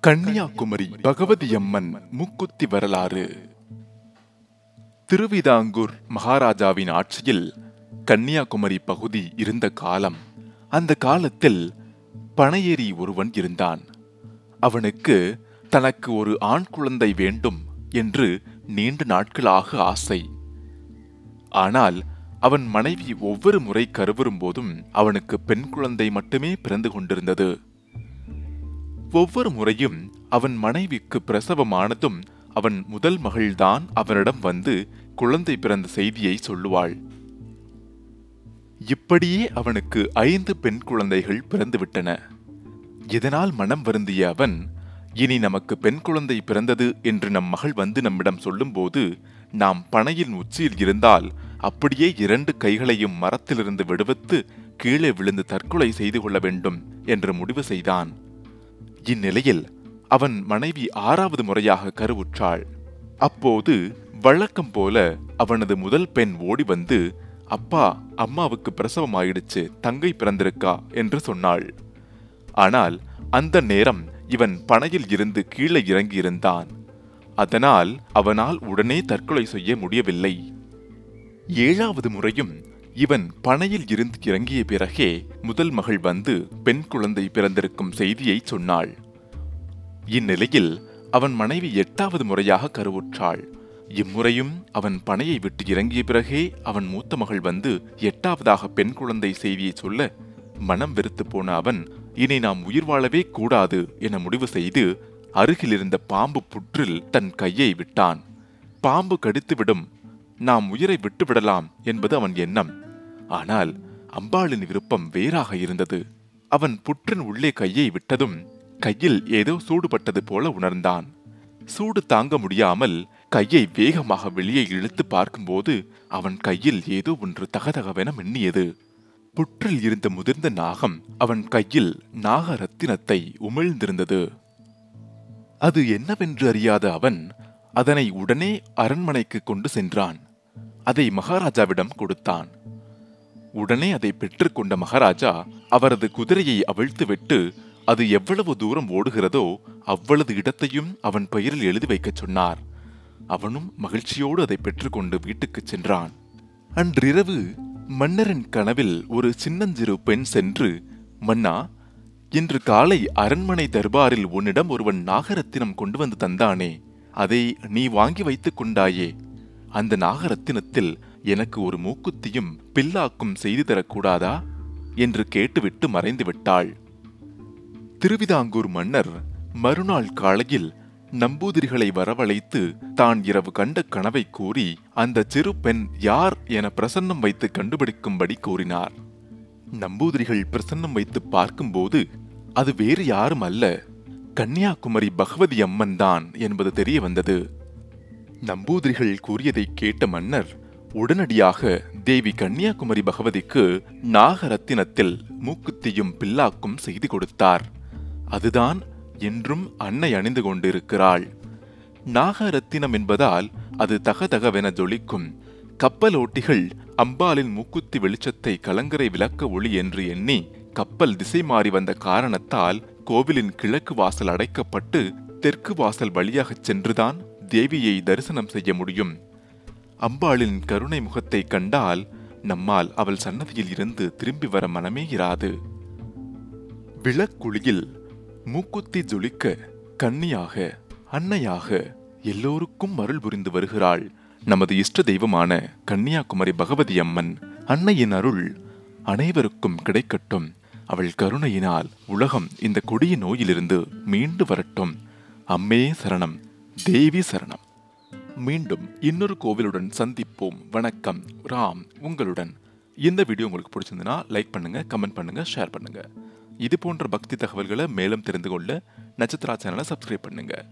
கன்னியாகுமரி பகவதி அம்மன் முக்குத்தி வரலாறு. திருவிதாங்கூர் மகாராஜாவின் ஆட்சியில் கன்னியாகுமரி பகுதி இருந்த காலம் அந்த காலத்தில் பனையேறி ஒருவன் இருந்தான். அவனுக்கு தனக்கு ஒரு ஆண் குழந்தை வேண்டும் என்று நீண்ட நாட்களாக ஆசை. ஆனால் அவன் மனைவி ஒவ்வொரு முறை கருவரும் போதும் அவனுக்கு பெண் குழந்தை மட்டுமே பிறந்து கொண்டிருந்தது. ஒவ்வொரு முறையும் அவன் மனைவிக்கு பிரசவமானதும் அவன் முதல் மகள்தான் அவனிடம் வந்து குழந்தை பிறந்த செய்தியை சொல்லுவாள். இப்படியே அவனுக்கு ஐந்து பெண் குழந்தைகள் பிறந்துவிட்டன. இதனால் மனம் வருந்திய அவன் இனி நமக்கு பெண் குழந்தை பிறந்தது என்று நம் மகள் வந்து நம்மிடம் சொல்லும்போது நாம் பனையின் உச்சியில் இருந்தால் அப்படியே இரண்டு கைகளையும் மரத்திலிருந்து விடுவித்து கீழே விழுந்து தற்கொலை செய்து கொள்ள வேண்டும் என்று முடிவு செய்தான். இந்நிலையில் அவன் மனைவி ஆறாவது முறையாக கருவுற்றாள். அப்போது வழக்கம் போல அவனது முதல் பெண் ஓடி வந்து அப்பா அம்மாவுக்கு பிரசவம் ஆயிடுச்சு தங்கை பிறந்திருக்கா? என்று சொன்னாள். ஆனால் அந்த நேரம் இவன் பனையில் இருந்து கீழே இறங்கியிருந்தான். அதனால் அவனால் உடனே தற்கொலை செய்ய முடியவில்லை. ஏழாவது முறையும் இவன் பனையில் இருந்து இறங்கிய பிறகே முதல் மகள் வந்து பெண் குழந்தை பிறந்திருக்கும் செய்தியை சொன்னாள். இந்நிலையில் அவன் மனைவி எட்டாவது முறையாக கருவுற்றாள். இம்முறையும் அவன் பனையை விட்டு இறங்கிய பிறகே அவன் மூத்த மகள் வந்து எட்டாவதாக பெண் குழந்தை செய்தியை சொல்ல மனம் வெறுத்து போன அவன் இனி நாம் உயிர் வாழவே கூடாது என முடிவு செய்து அருகிலிருந்த பாம்பு புற்றில் தன் கையை விட்டான். பாம்பு கடித்துவிடும் நாம் உயிரை விட்டுவிடலாம் என்பது அவன் எண்ணம். ஆனால் அம்பாளின் விருப்பம் வேறாக இருந்தது. அவன் புற்றின் உள்ளே கையை விட்டதும் கையில் ஏதோ சூடுபட்டது போல உணர்ந்தான். சூடு தாங்க முடியாமல் கையை வேகமாக வெளியே இழுத்து பார்க்கும்போது அவன் கையில் ஏதோ ஒன்று தகதகவென மின்னியது. புற்றில் இருந்த முதிர்ந்த நாகம் அவன் கையில் நாக ரத்தினத்தை உமிழ்ந்திருந்தது. அது என்னவென்று அறியாத அவன் அதனை உடனே அரண்மனைக்கு கொண்டு சென்றான். அதை மகாராஜாவிடம் கொடுத்தான். உடனே அதை பெற்றுக்கொண்ட மகாராஜா அவரது குதிரையை அவிழ்த்துவிட்டு அது எவ்வளவு தூரம் ஓடுகிறதோ அவ்வளவு இடத்தையும் அவன் பெயரில் எழுதி வைக்கச் சொன்னார். அவனும் மகிழ்ச்சியோடு அதை பெற்றுக்கொண்டு வீட்டுக்குச் சென்றான். அன்றிரவு மன்னரின் கனவில் ஒரு சின்னஞ்சிறு பெண் சென்று மன்னா இன்று காலை அரண்மனை தர்பாரில் உன்னிடம் ஒருவன் நாகரத்தினம் கொண்டு வந்து தந்தானே அதை நீ வாங்கி வைத்துக் கொண்டாயே அந்த நாகரத்தினத்தில் எனக்கு ஒரு மூக்குத்தியும் பில்லாக்கும் செய்து தரக்கூடாதா? என்று கேட்டுவிட்டு மறைந்து விட்டாள் திருவிதாங்கூர் மன்னர் மறுநாள் காலையில் நம்பூதிரிகளை வரவழைத்து தான் இரவு கண்ட கனவை கூறி அந்த சிறு பெண் யார் என பிரசன்னம் வைத்து கண்டுபிடிக்கும்படி கூறினார். நம்பூதிரிகள் பிரசன்னம் வைத்து பார்க்கும்போது அது வேறு யாரும் அல்ல. கன்னியாகுமரி பகவதி அம்மன் தான் என்பது தெரிய வந்தது. நம்பூதிரிகள் கூறியதை கேட்ட மன்னர் உடனடியாக தேவி கன்னியாகுமரி பகவதிக்கு நாகரத்தினத்தில் மூக்குத்தியும் பில்லாக்கும் செய்து கொடுத்தார். அதுதான் என்றும் அன்னை அணிந்து கொண்டிருக்கிறாள். நாகரத்தினம் என்பதால் அது தகதகவென ஜொலிக்கும். கப்பலோட்டிகள் அம்பாளின் மூக்குத்தி வெளிச்சத்தை கலங்கரை விளக்க ஒளி என்று எண்ணி கப்பல் திசை மாறி வந்த காரணத்தால் கோவிலின் கிழக்கு வாசல் அடைக்கப்பட்டு தெற்கு வாசல் வழியாகச் சென்றுதான் தேவியை தரிசனம் செய்ய முடியும். அம்பாளின் கருணை முகத்தை கண்டால் நம்மால் அவள் சன்னதியில் இருந்து திரும்பி வர மனமே இராது. விளக்குழியில் மூக்குத்தி ஜொலிக்க கன்னியாக அன்னையாக எல்லோருக்கும் அருள் புரிந்து வருகிறாள் நமது இஷ்ட தெய்வமான கன்னியாகுமரி பகவதி அம்மன். அன்னையின் அருள் அனைவருக்கும் கிடைக்கட்டும். அவள் கருணையினால் உலகம் இந்த கொடிய நோயிலிருந்து மீண்டு வரட்டும். அம்மே சரணம். தேவி சரணம். மீண்டும் இன்னொரு கோவிலுடன் சந்திப்போம். வணக்கம். ராம் உங்களுடன். இந்த வீடியோ உங்களுக்கு பிடிச்சிருந்ததுன்னா லைக் பண்ணுங்க கமெண்ட் பண்ணுங்க ஷேர் பண்ணுங்க. இது போன்ற பக்தி தகவல்களை மேலும் தெரிந்து கொள்ள நட்சத்திரா சேனலை சப்ஸ்கிரைப் பண்ணுங்கள்